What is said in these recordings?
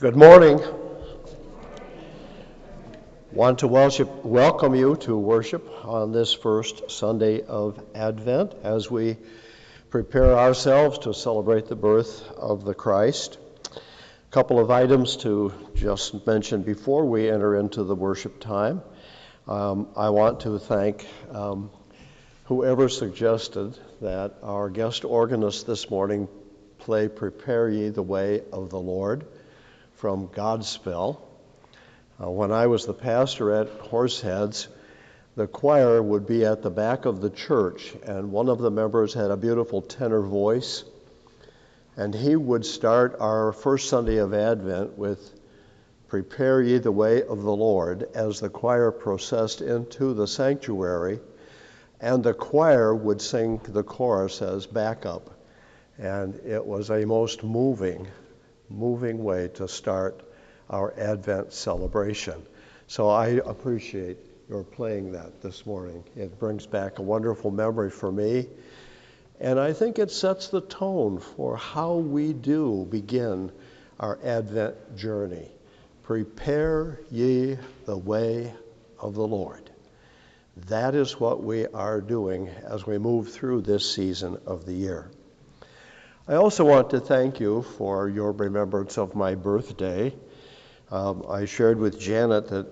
Good morning. Want to worship, welcome you to worship on this first Sunday of Advent as we prepare ourselves to celebrate the birth of the Christ. A couple of items to just mention before we enter into the worship time. Um, I want to thank um, whoever suggested that our guest organist this morning play Prepare Ye the Way of the Lord from Godspell. Uh, when I was the pastor at Horseheads, the choir would be at the back of the church, and one of the members had a beautiful tenor voice, and he would start our first Sunday of Advent with Prepare ye the way of the Lord as the choir processed into the sanctuary, and the choir would sing the chorus as backup. And it was a most moving, moving way to start our Advent celebration. So I appreciate your playing that this morning. It brings back a wonderful memory for me. And I think it sets the tone for how we do begin our Advent journey. Prepare ye the way of the Lord. That is what we are doing as we move through this season of the year. I also want to thank you for your remembrance of my birthday. Um, I shared with Janet that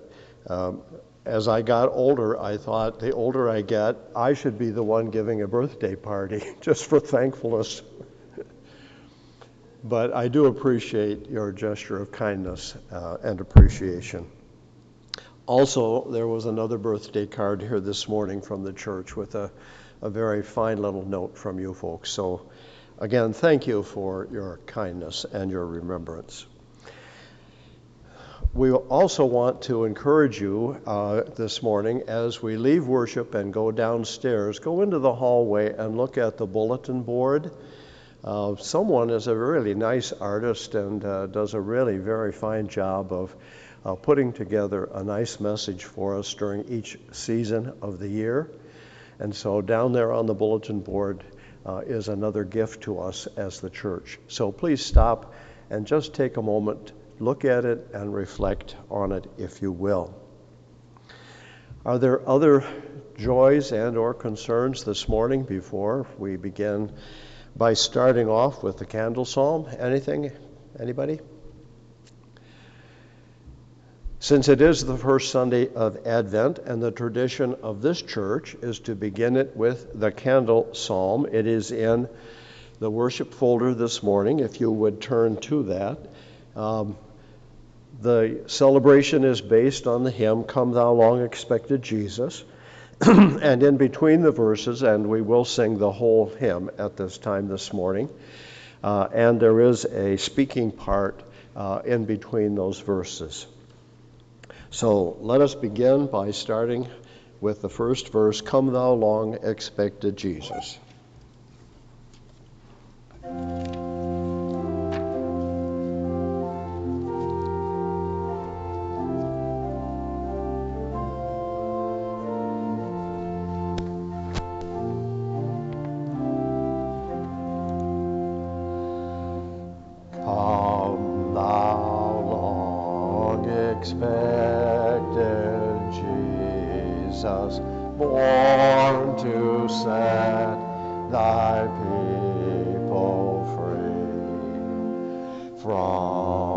um, as I got older, I thought the older I get, I should be the one giving a birthday party just for thankfulness. but I do appreciate your gesture of kindness uh, and appreciation. Also, there was another birthday card here this morning from the church with a, a very fine little note from you folks. So, again, thank you for your kindness and your remembrance. We also want to encourage you uh, this morning as we leave worship and go downstairs, go into the hallway and look at the bulletin board. Uh, someone is a really nice artist and uh, does a really very fine job of uh, putting together a nice message for us during each season of the year. And so down there on the bulletin board uh, is another gift to us as the church. So please stop and just take a moment, look at it, and reflect on it if you will. Are there other joys and or concerns this morning before we begin by starting off with the candle psalm? Anything? Anybody? Since it is the first Sunday of Advent, and the tradition of this church is to begin it with the candle psalm, it is in the worship folder this morning, if you would turn to that. Um, the celebration is based on the hymn, Come Thou Long Expected Jesus. and in between the verses, and we will sing the whole hymn at this time this morning, uh, and there is a speaking part uh, in between those verses. So let us begin by starting with the first verse Come, thou long expected Jesus.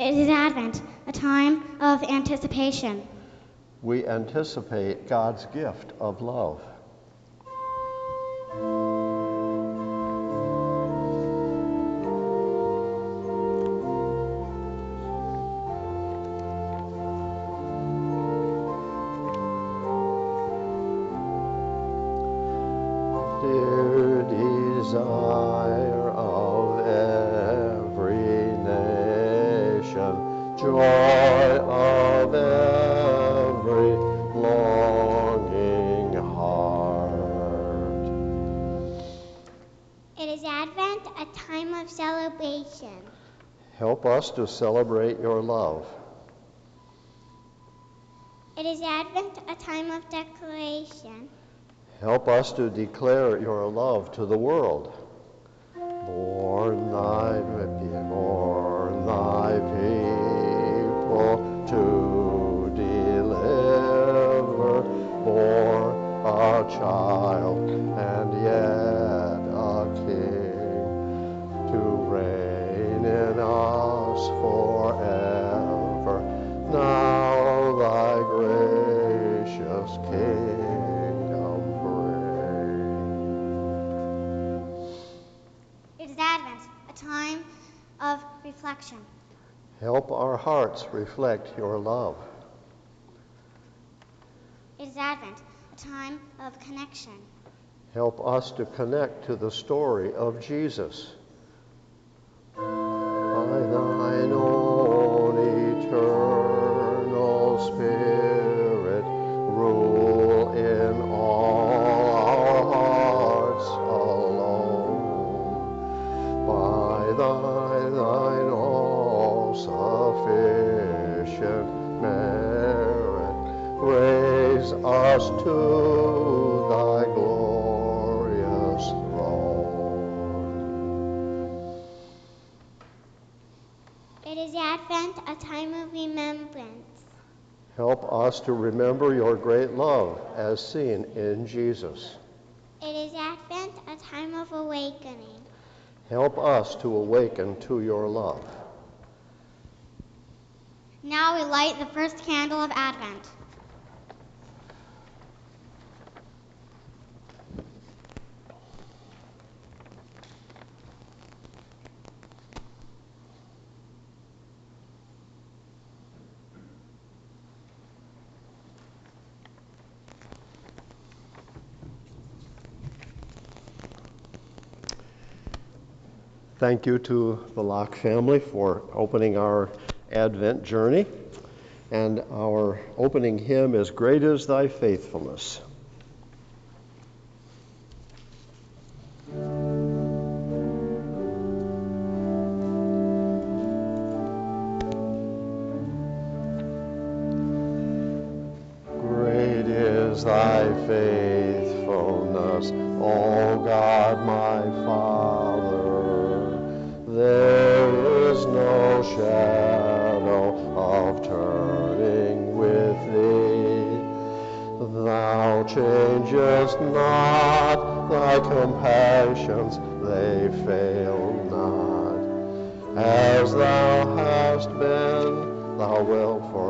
It is Advent, a time of anticipation. We anticipate God's gift of love. Help us to celebrate your love. It is Advent, a time of declaration. Help us to declare your love to the world. Born thy born thy people to deliver, born a child gracious kingdom bring. It is Advent, a time of reflection. Help our hearts reflect your love. It is Advent, a time of connection. Help us to connect to the story of Jesus. Help us to remember your great love as seen in Jesus. It is Advent, a time of awakening. Help us to awaken to your love. Now we light the first candle of Advent. Thank you to the Locke family for opening our Advent journey. And our opening hymn is Great is Thy Faithfulness.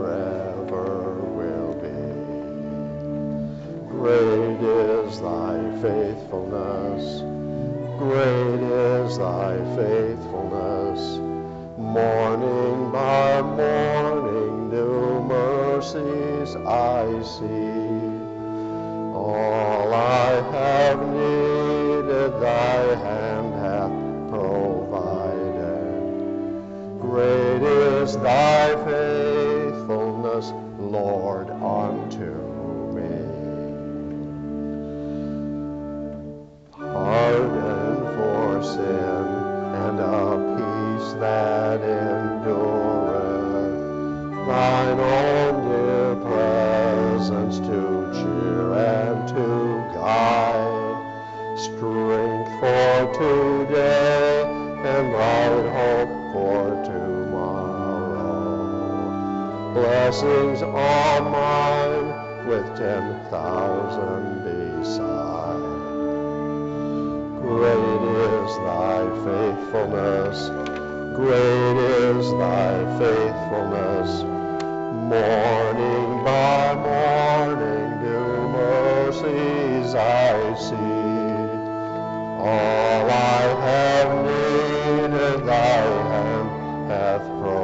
Forever will be. Great is thy faithfulness. Great is thy faithfulness. Morning by morning, new mercies I see. All I have needed, thy hand hath provided. Great is thy faithfulness, Lord, unto me. Pardon for sin and a peace that endureth. Thine own Blessings all mine with ten thousand beside. Great is thy faithfulness. Great is thy faithfulness. Morning by morning, new mercies I see. All I have needed, thy hand hath provided.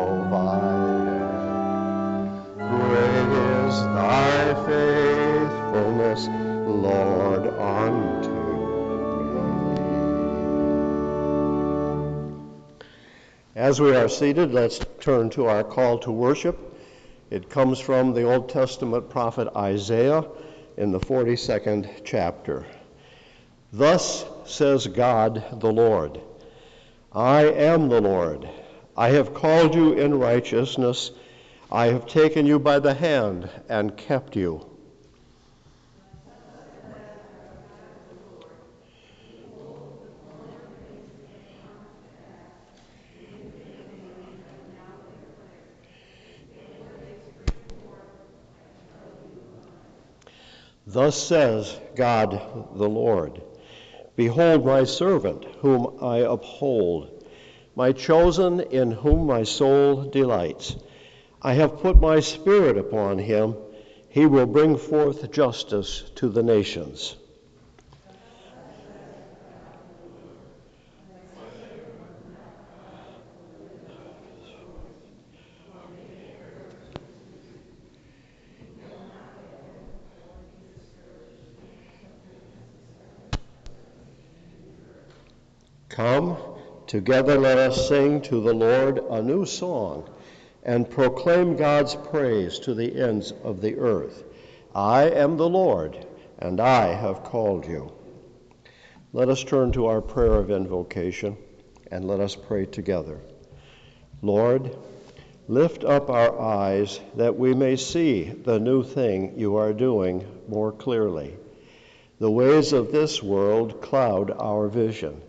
As we are seated, let's turn to our call to worship. It comes from the Old Testament prophet Isaiah in the 42nd chapter. Thus says God the Lord I am the Lord. I have called you in righteousness. I have taken you by the hand and kept you. Thus says God the Lord Behold, my servant, whom I uphold, my chosen, in whom my soul delights. I have put my spirit upon him. He will bring forth justice to the nations. Come, together let us sing to the Lord a new song and proclaim God's praise to the ends of the earth. I am the Lord, and I have called you. Let us turn to our prayer of invocation and let us pray together. Lord, lift up our eyes that we may see the new thing you are doing more clearly. The ways of this world cloud our vision.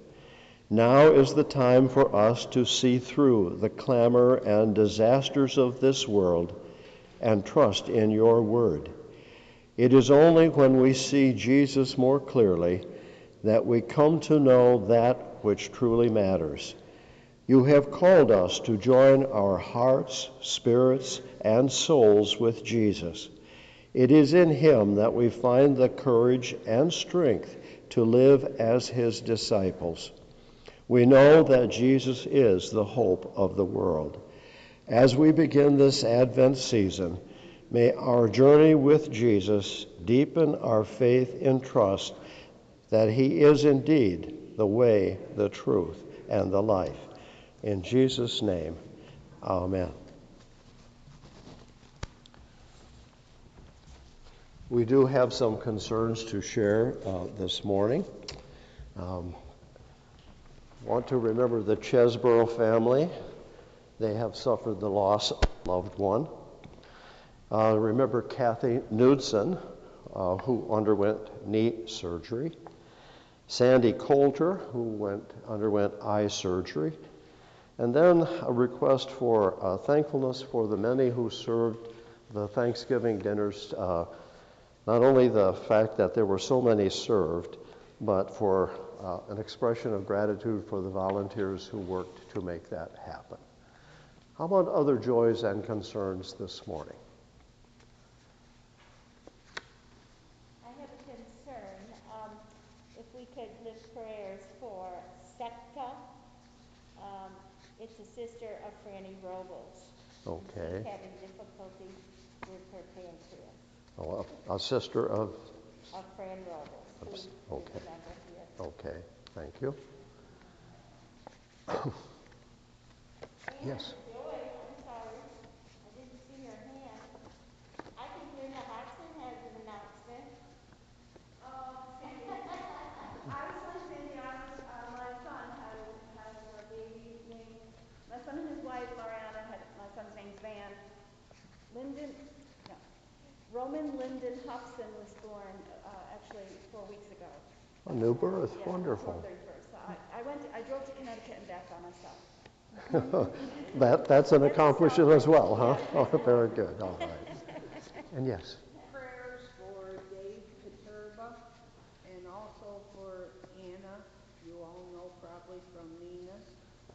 Now is the time for us to see through the clamor and disasters of this world and trust in your word. It is only when we see Jesus more clearly that we come to know that which truly matters. You have called us to join our hearts, spirits, and souls with Jesus. It is in him that we find the courage and strength to live as his disciples. We know that Jesus is the hope of the world. As we begin this Advent season, may our journey with Jesus deepen our faith and trust that He is indeed the way, the truth, and the life. In Jesus' name, Amen. We do have some concerns to share uh, this morning. Um, want to remember the Chesborough family. They have suffered the loss of a loved one. Uh, remember Kathy Knudsen, uh, who underwent knee surgery. Sandy Coulter, who went, underwent eye surgery. And then a request for uh, thankfulness for the many who served the Thanksgiving dinners. Uh, not only the fact that there were so many served, but for uh, an expression of gratitude for the volunteers who worked to make that happen. How about other joys and concerns this morning? I have a concern. Um, if we could lift prayers for Septa. Um, it's a sister of Franny Robles. Okay. She's having difficulty with her pancreas. Oh, a, a sister of, Of Fran Robles. Oops, okay. A member here. okay, thank you. Yes. Joy, I'm sorry. I didn't see your hand. I think Linda Hodgson has an announcement. Oh, I was like Sandy, I was, uh, my son has, has a baby my son and his wife, Mariana, had, my son's name's Van. Lyndon, no, Roman Lyndon Hobson was born, uh, actually four weeks ago. A new birth, Yeah, wonderful. So I, I went, to- I drove to Connecticut and back by myself. That, that's an accomplishment as well, huh? Oh, very good, all right. And yes, prayers for Dave Katurba and also for Anna, you all know probably from Nina's.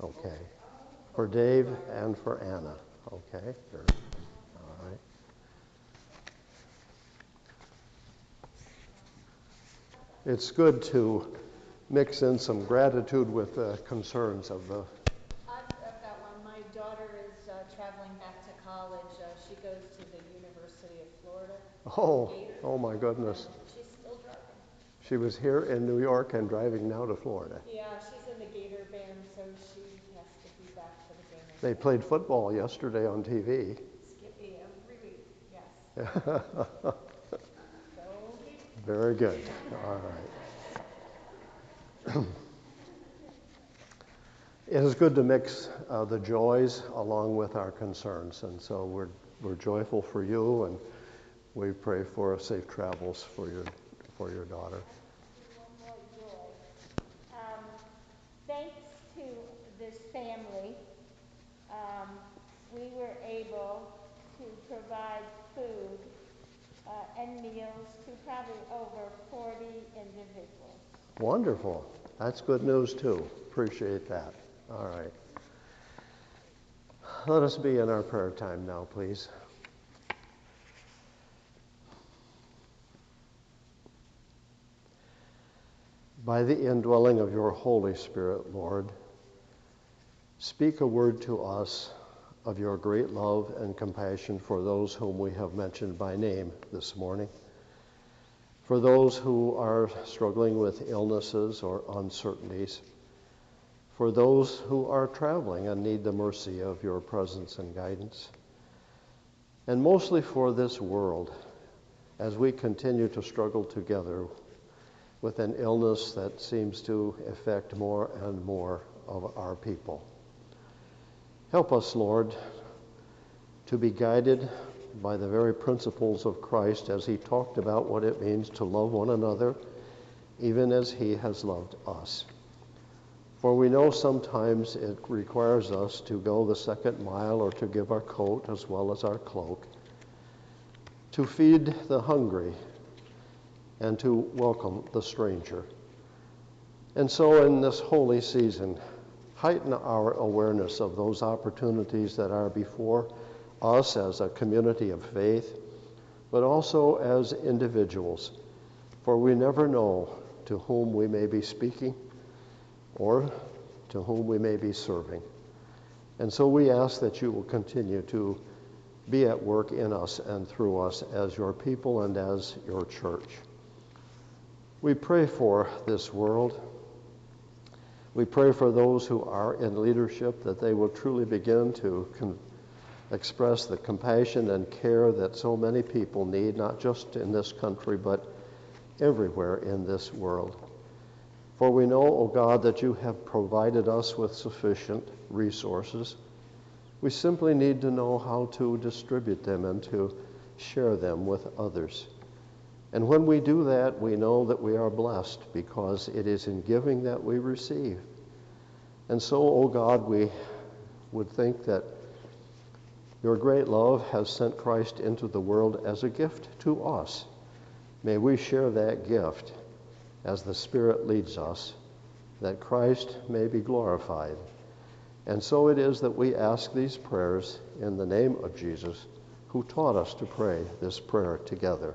okay. For Dave and for Anna, okay, very, all right. It's good to mix in some gratitude with the concerns of the, I've, I've got one. My daughter is uh, traveling back to college. Uh, she goes to the University of Florida. oh, oh my goodness. She's still driving. She was here in New York and driving now to Florida. Yeah, she's in the Gator band, so she has to be back for the game. They played football yesterday on TV. Skippy every week, yes. Very good. All right. it is good to mix uh, the joys along with our concerns. And so we're, we're joyful for you, and we pray for safe travels for your, for your daughter. Um, thanks to this family, um, we were able to provide food uh, and meals to probably over 40 individuals. Wonderful. That's good news, too. Appreciate that. All right. Let us be in our prayer time now, please. By the indwelling of your Holy Spirit, Lord, speak a word to us of your great love and compassion for those whom we have mentioned by name this morning. For those who are struggling with illnesses or uncertainties, for those who are traveling and need the mercy of your presence and guidance, and mostly for this world as we continue to struggle together with an illness that seems to affect more and more of our people. Help us, Lord, to be guided by the very principles of Christ as he talked about what it means to love one another, even as he has loved us. For we know sometimes it requires us to go the second mile or to give our coat as well as our cloak, to feed the hungry, and to welcome the stranger. And so, in this holy season, heighten our awareness of those opportunities that are before us as a community of faith, but also as individuals. For we never know to whom we may be speaking or to whom we may be serving. And so we ask that you will continue to be at work in us and through us as your people and as your church. We pray for this world. We pray for those who are in leadership that they will truly begin to con- express the compassion and care that so many people need, not just in this country, but everywhere in this world. For we know, O oh God, that you have provided us with sufficient resources. We simply need to know how to distribute them and to share them with others. And when we do that, we know that we are blessed because it is in giving that we receive. And so, O oh God, we would think that your great love has sent Christ into the world as a gift to us. May we share that gift as the Spirit leads us, that Christ may be glorified. And so it is that we ask these prayers in the name of Jesus, who taught us to pray this prayer together.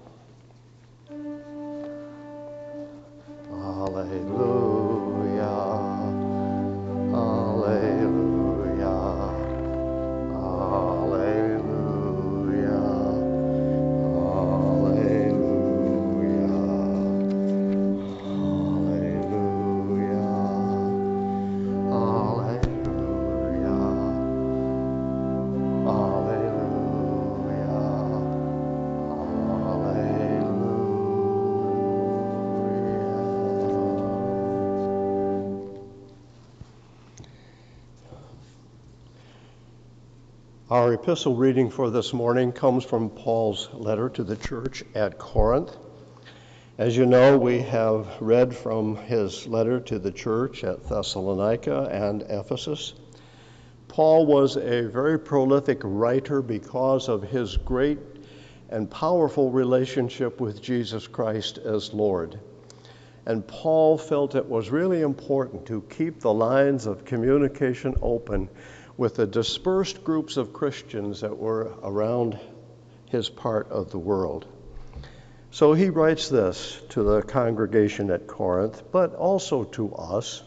Hallelujah. Our epistle reading for this morning comes from Paul's letter to the church at Corinth. As you know, we have read from his letter to the church at Thessalonica and Ephesus. Paul was a very prolific writer because of his great and powerful relationship with Jesus Christ as Lord. And Paul felt it was really important to keep the lines of communication open with the dispersed groups of Christians that were around his part of the world. So he writes this to the congregation at Corinth, but also to us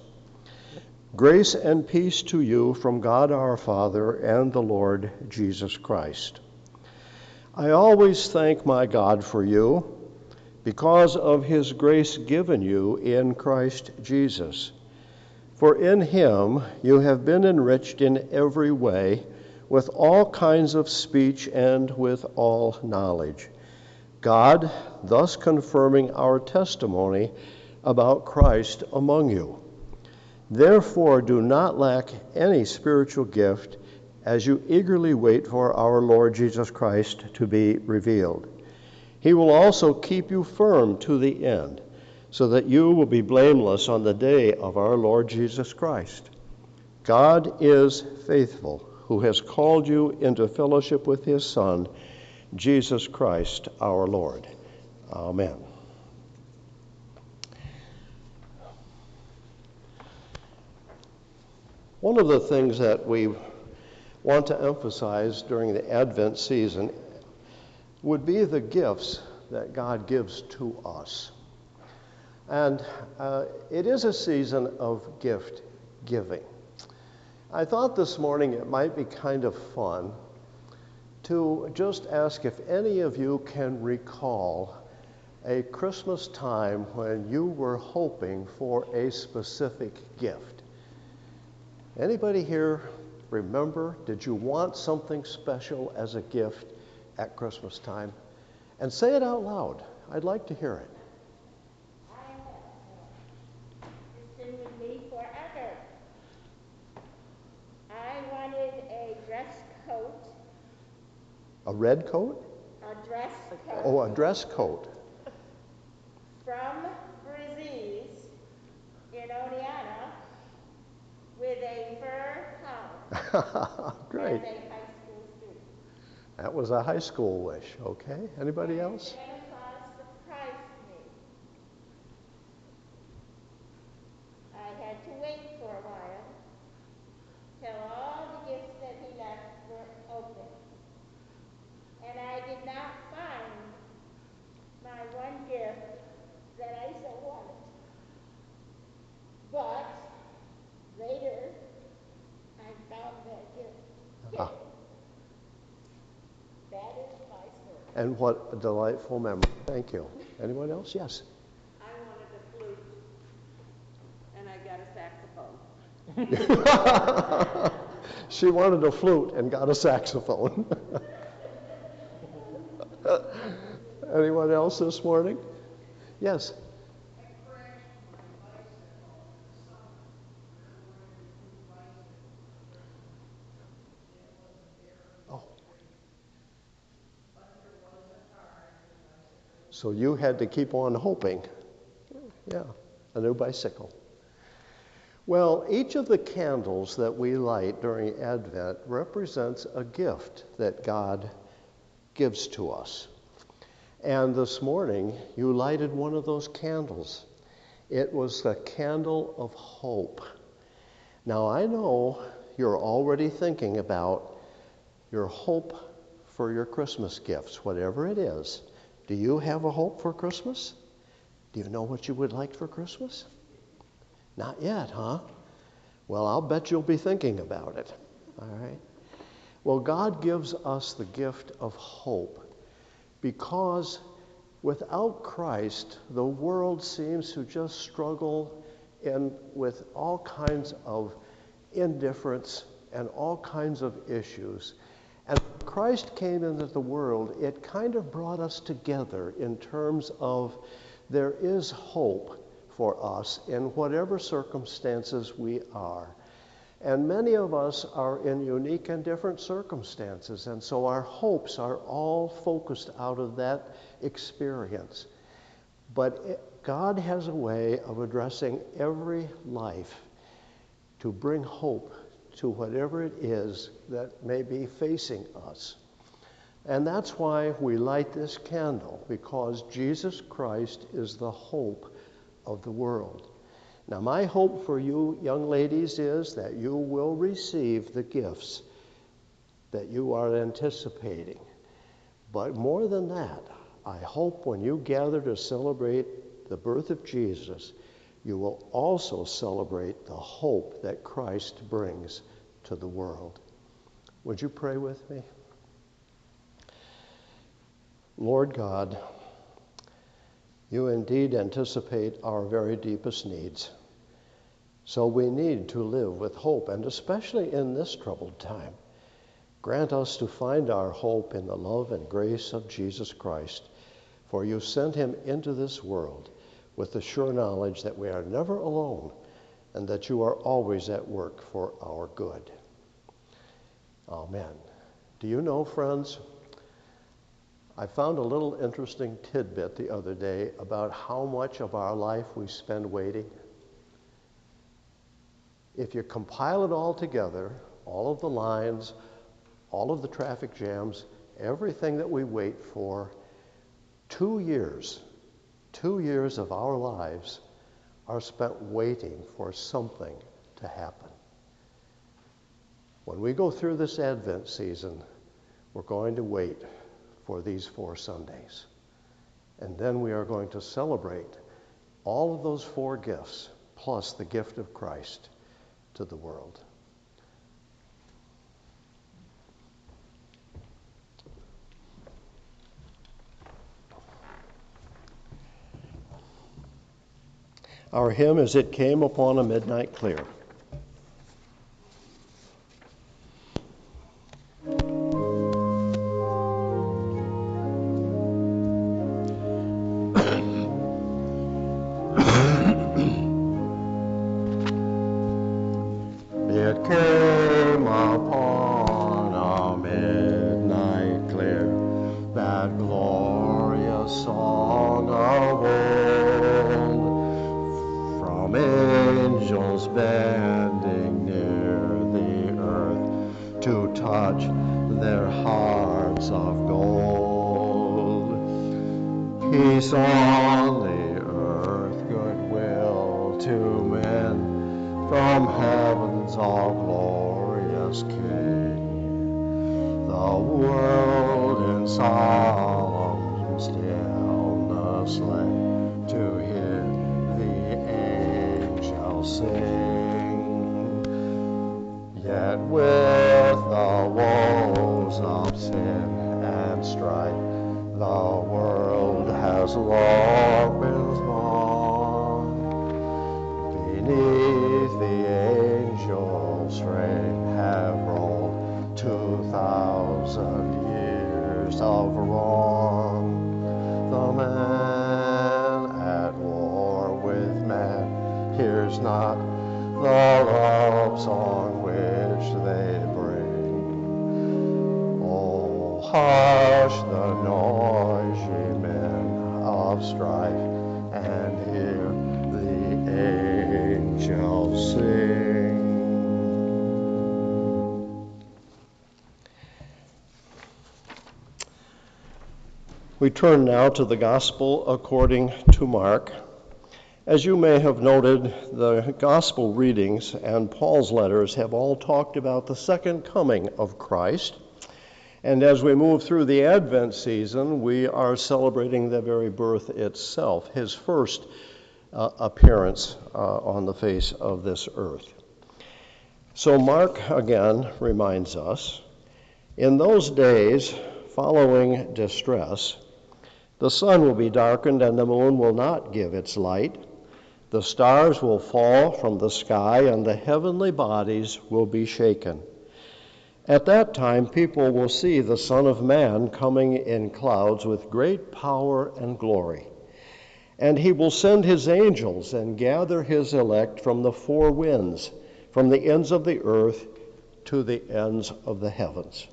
Grace and peace to you from God our Father and the Lord Jesus Christ. I always thank my God for you because of his grace given you in Christ Jesus. For in him you have been enriched in every way with all kinds of speech and with all knowledge. God thus confirming our testimony about Christ among you. Therefore, do not lack any spiritual gift as you eagerly wait for our Lord Jesus Christ to be revealed. He will also keep you firm to the end, so that you will be blameless on the day of our Lord Jesus Christ. God is faithful, who has called you into fellowship with his Son, Jesus Christ our Lord. Amen. One of the things that we want to emphasize during the Advent season would be the gifts that God gives to us. And uh, it is a season of gift giving. I thought this morning it might be kind of fun to just ask if any of you can recall a Christmas time when you were hoping for a specific gift. Anybody here remember? Did you want something special as a gift at Christmas time? And say it out loud. I'd like to hear it. I have. It's been with me forever. I wanted a dress coat, A red coat? a dress coat Oh, a dress coat. from Brazil in Oneonta with a fur coat Great. as a high school student. That was a high school wish. Okay. Anybody else? Santa Claus surprised me. I had to wait for a while till all the gifts that he left were open. And I did not find my one gift that I so wanted. But later, I found that gift. Ah. That is my story. And what a delightful memory. Thank you. Anyone else? Yes. I wanted a flute, and I got a saxophone. she wanted a flute and got a saxophone. Anyone else this morning? Yes. So you had to keep on hoping. Yeah, a new bicycle. Well, each of the candles that we light during Advent represents a gift that God gives to us. And this morning, you lighted one of those candles. It was the candle of hope. Now, I know you're already thinking about your hope for your Christmas gifts, whatever it is. Do you have a hope for Christmas? Do you know what you would like for Christmas? Not yet, huh? Well, I'll bet you'll be thinking about it. All right? Well, God gives us the gift of hope because without Christ, the world seems to just struggle and with all kinds of indifference and all kinds of issues. Christ came into the world, it kind of brought us together in terms of there is hope for us in whatever circumstances we are. And many of us are in unique and different circumstances, and so our hopes are all focused out of that experience. But God has a way of addressing every life to bring hope to whatever it is that may be facing us. And that's why we light this candle, because Jesus Christ is the hope of the world. Now, my hope for you, young ladies, is that you will receive the gifts that you are anticipating. But more than that, I hope when you gather to celebrate the birth of Jesus, you will also celebrate the hope that Christ brings to the world. Would you pray with me? Lord God, you indeed anticipate our very deepest needs. So we need to live with hope, and especially in this troubled time. Grant us to find our hope in the love and grace of Jesus Christ, for you sent him into this world with the sure knowledge that we are never alone and that you are always at work for our good. Amen. Do you know, friends? I found a little interesting tidbit the other day about how much of our life we spend waiting. If you compile it all together, all of the lines, all of the traffic jams, everything that we wait for, two years Two years of our lives are spent waiting for something to happen. When we go through this Advent season, we're going to wait for these four Sundays. And then we are going to celebrate all of those four gifts, plus the gift of Christ, to the world. Our hymn is It Came Upon a Midnight Clear. bending near the earth to touch their hearts of gold. Peace on. We turn now to the Gospel according to Mark. As you may have noted, the Gospel readings and Paul's letters have all talked about the second coming of Christ. And as we move through the Advent season, we are celebrating the very birth itself, his first uh, appearance uh, on the face of this earth. So, Mark again reminds us in those days following distress, the sun will be darkened, and the moon will not give its light. The stars will fall from the sky, and the heavenly bodies will be shaken. At that time, people will see the Son of Man coming in clouds with great power and glory. And he will send his angels and gather his elect from the four winds, from the ends of the earth to the ends of the heavens.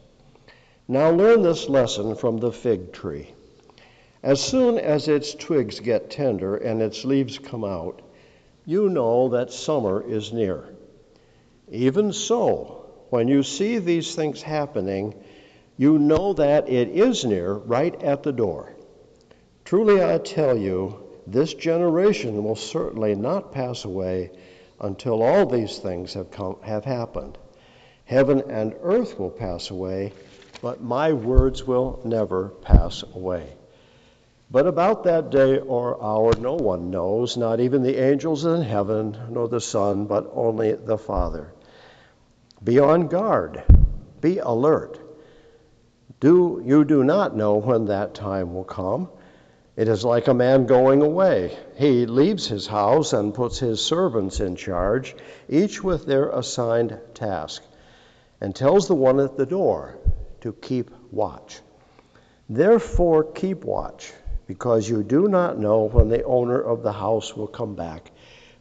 Now learn this lesson from the fig tree. As soon as its twigs get tender and its leaves come out, you know that summer is near. Even so, when you see these things happening, you know that it is near, right at the door. Truly I tell you, this generation will certainly not pass away until all these things have, come, have happened. Heaven and earth will pass away, but my words will never pass away. But about that day or hour no one knows, not even the angels in heaven, nor the Son, but only the Father. Be on guard, be alert. Do, you do not know when that time will come. It is like a man going away. He leaves his house and puts his servants in charge, each with their assigned task, and tells the one at the door to keep watch. Therefore, keep watch, because you do not know when the owner of the house will come back,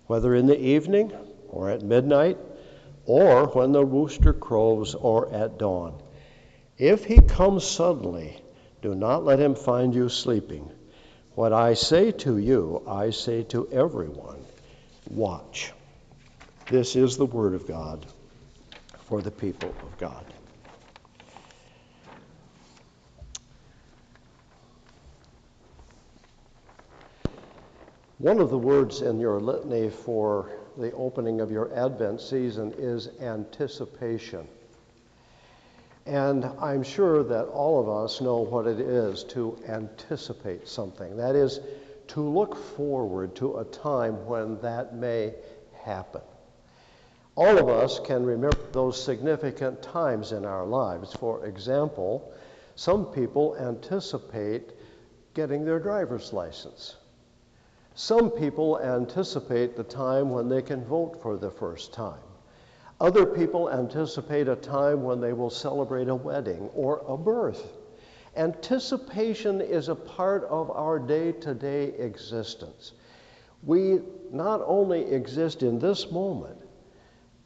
whether in the evening or at midnight, or when the rooster crows or at dawn. If he comes suddenly, do not let him find you sleeping. What I say to you, I say to everyone watch. This is the word of God for the people of God. One of the words in your litany for the opening of your Advent season is anticipation. And I'm sure that all of us know what it is to anticipate something. That is, to look forward to a time when that may happen. All of us can remember those significant times in our lives. For example, some people anticipate getting their driver's license. Some people anticipate the time when they can vote for the first time. Other people anticipate a time when they will celebrate a wedding or a birth. Anticipation is a part of our day to day existence. We not only exist in this moment,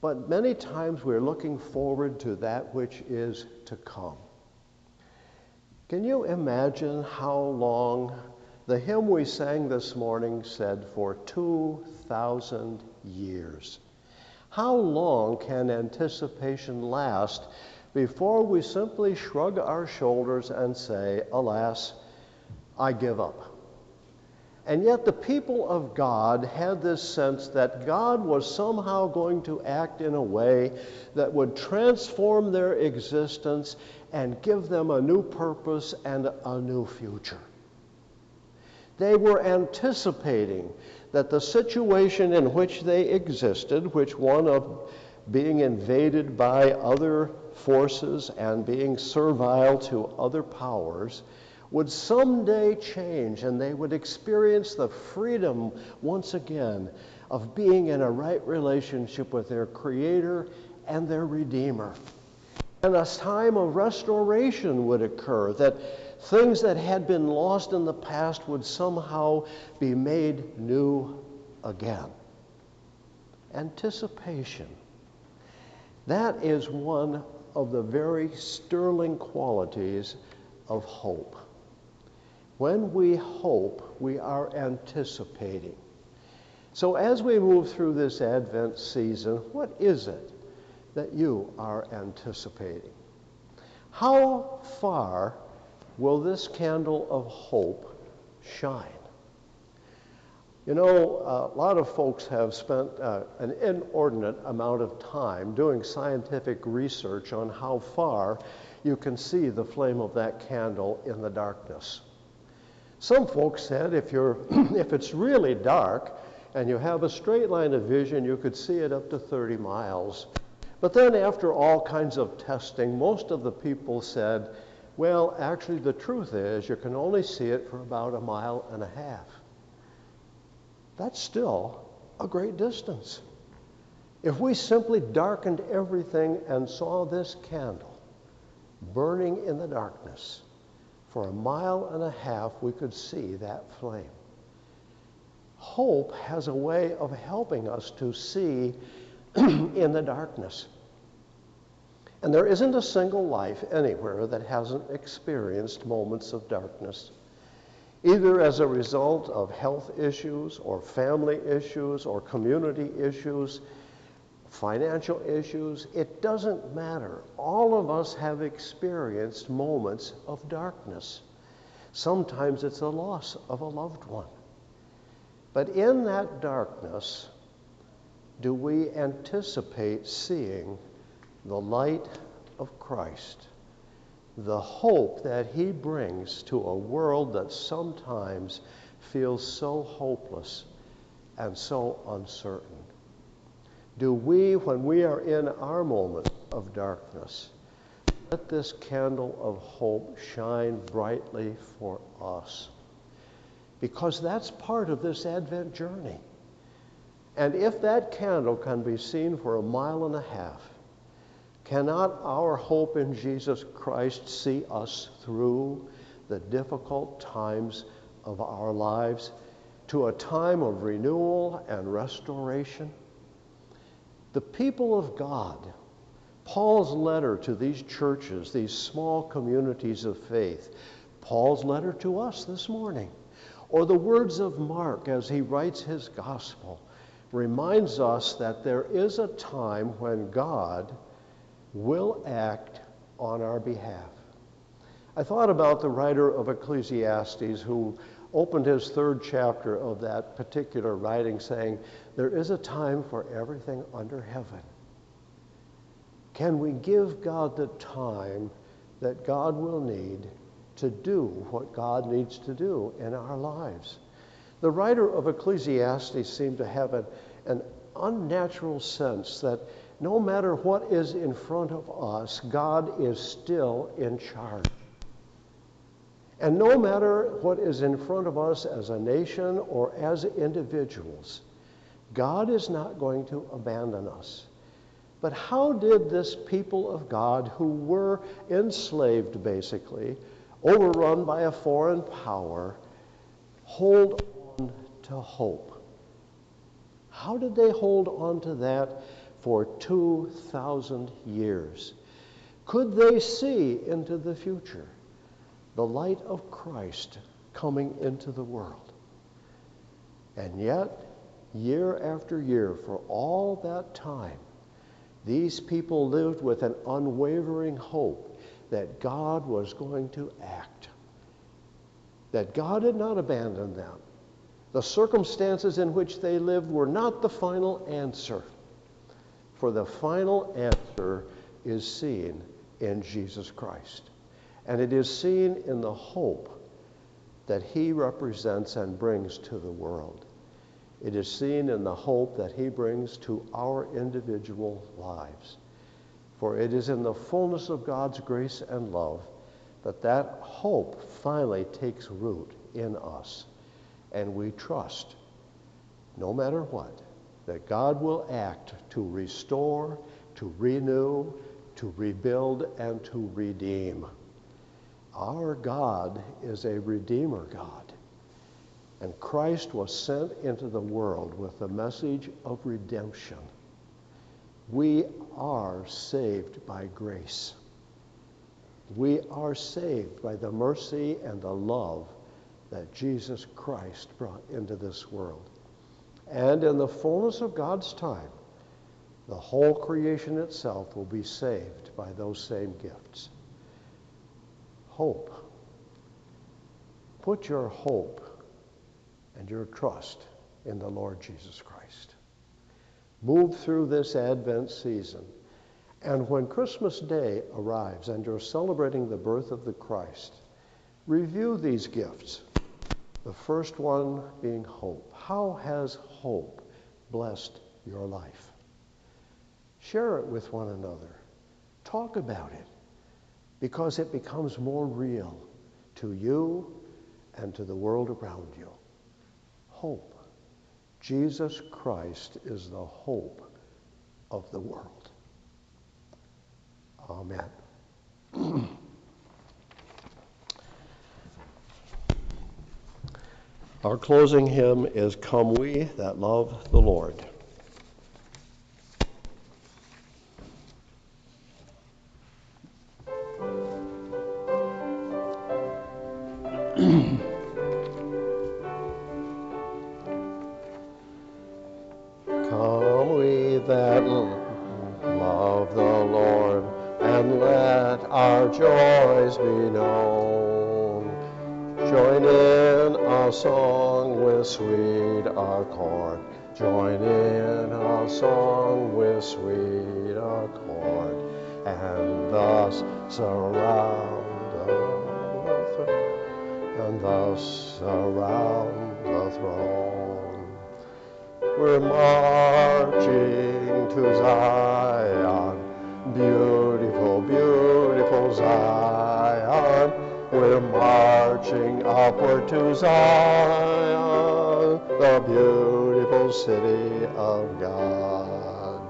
but many times we're looking forward to that which is to come. Can you imagine how long the hymn we sang this morning said for 2,000 years? How long can anticipation last before we simply shrug our shoulders and say, Alas, I give up? And yet, the people of God had this sense that God was somehow going to act in a way that would transform their existence and give them a new purpose and a new future. They were anticipating that the situation in which they existed, which one of being invaded by other forces and being servile to other powers, would someday change and they would experience the freedom once again of being in a right relationship with their Creator and their Redeemer. And a time of restoration would occur, that Things that had been lost in the past would somehow be made new again. Anticipation. That is one of the very sterling qualities of hope. When we hope, we are anticipating. So, as we move through this Advent season, what is it that you are anticipating? How far will this candle of hope shine? You know, a lot of folks have spent uh, an inordinate amount of time doing scientific research on how far you can see the flame of that candle in the darkness. Some folks said if, you're, if it's really dark and you have a straight line of vision, you could see it up to 30 miles. But then, after all kinds of testing, most of the people said well, actually, the truth is you can only see it for about a mile and a half. That's still a great distance. If we simply darkened everything and saw this candle burning in the darkness, for a mile and a half we could see that flame. Hope has a way of helping us to see in the darkness. And there isn't a single life anywhere that hasn't experienced moments of darkness, either as a result of health issues or family issues or community issues, financial issues. It doesn't matter. All of us have experienced moments of darkness. Sometimes it's a loss of a loved one. But in that darkness, do we anticipate seeing the light of Christ the hope that he brings to a world that sometimes feels so hopeless and so uncertain? Do we, when we are in our moment of darkness, let this candle of hope shine brightly for us? Because that's part of this Advent journey. And if that candle can be seen for a mile and a half, cannot our hope in Jesus Christ see us through the difficult times of our lives to a time of renewal and restoration? The people of God, Paul's letter to these churches, these small communities of faith, Paul's letter to us this morning, or the words of Mark as he writes his gospel, reminds us that there is a time when God will act on our behalf. I thought about the writer of Ecclesiastes who opened his third chapter of that particular writing saying, There is a time for everything under heaven. Can we give God the time that God will need to do what God needs to do in our lives? The writer of Ecclesiastes seemed to have an, an unnatural sense that no matter what is in front of us, God is still in charge. And no matter what is in front of us as a nation or as individuals, God is not going to abandon us. But how did this people of God, who were enslaved basically, overrun by a foreign power, hold on to hope? How did they hold on to that for 2,000 years? Could they see into the future? the light of Christ coming into the world. And yet, year after year, for all that time, these people lived with an unwavering hope that God was going to act, that God had not abandoned them. The circumstances in which they lived were not the final answer, for the final answer is seen in Jesus Christ. And it is seen in the hope that he represents and brings to the world. It is seen in the hope that he brings to our individual lives. For it is in the fullness of God's grace and love that that hope finally takes root in us. And we trust, no matter what, that God will act to restore, to renew, to rebuild, and to redeem. Our God is a Redeemer God. And Christ was sent into the world with the message of redemption. We are saved by grace. We are saved by the mercy and the love that Jesus Christ brought into this world. And in the fullness of God's time, the whole creation itself will be saved by those same gifts hope. Put your hope and your trust in the Lord Jesus Christ. Move through this Advent season. And when Christmas Day arrives and you're celebrating the birth of the Christ, review these gifts. The first one being hope. How has hope blessed your life? Share it with one another. Talk about it because it becomes more real to you and to the world around you. Hope. Jesus Christ is the hope of the world. Amen. Our closing hymn is Come We That Love the Lord. Come we that love the Lord, and let our joys be known. Join in a song with sweet accord. Join in our song with sweet accord. And thus surround the throne. and thus around the throne. We're marching to Zion, beautiful, beautiful Zion. We're marching upward to Zion, the beautiful city of God.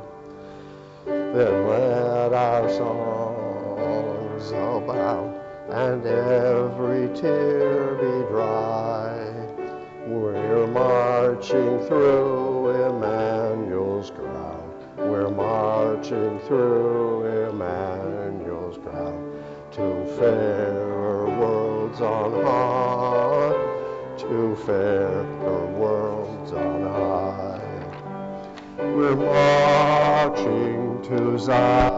Then let our songs abound and every tear be dry. We're marching through Emmanuel's ground. We're marching through Emmanuel's ground to fairer worlds on high, to fairer worlds on high. We're marching to Zion,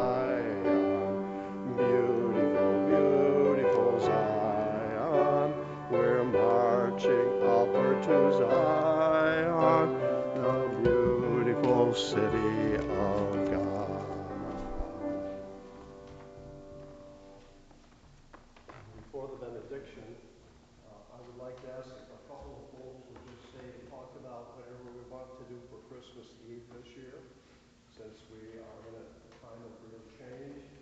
Before the benediction, uh, I would like to ask a couple of folks would just stay and talk about whatever we want to do for Christmas Eve this year, since we are in a time of real change.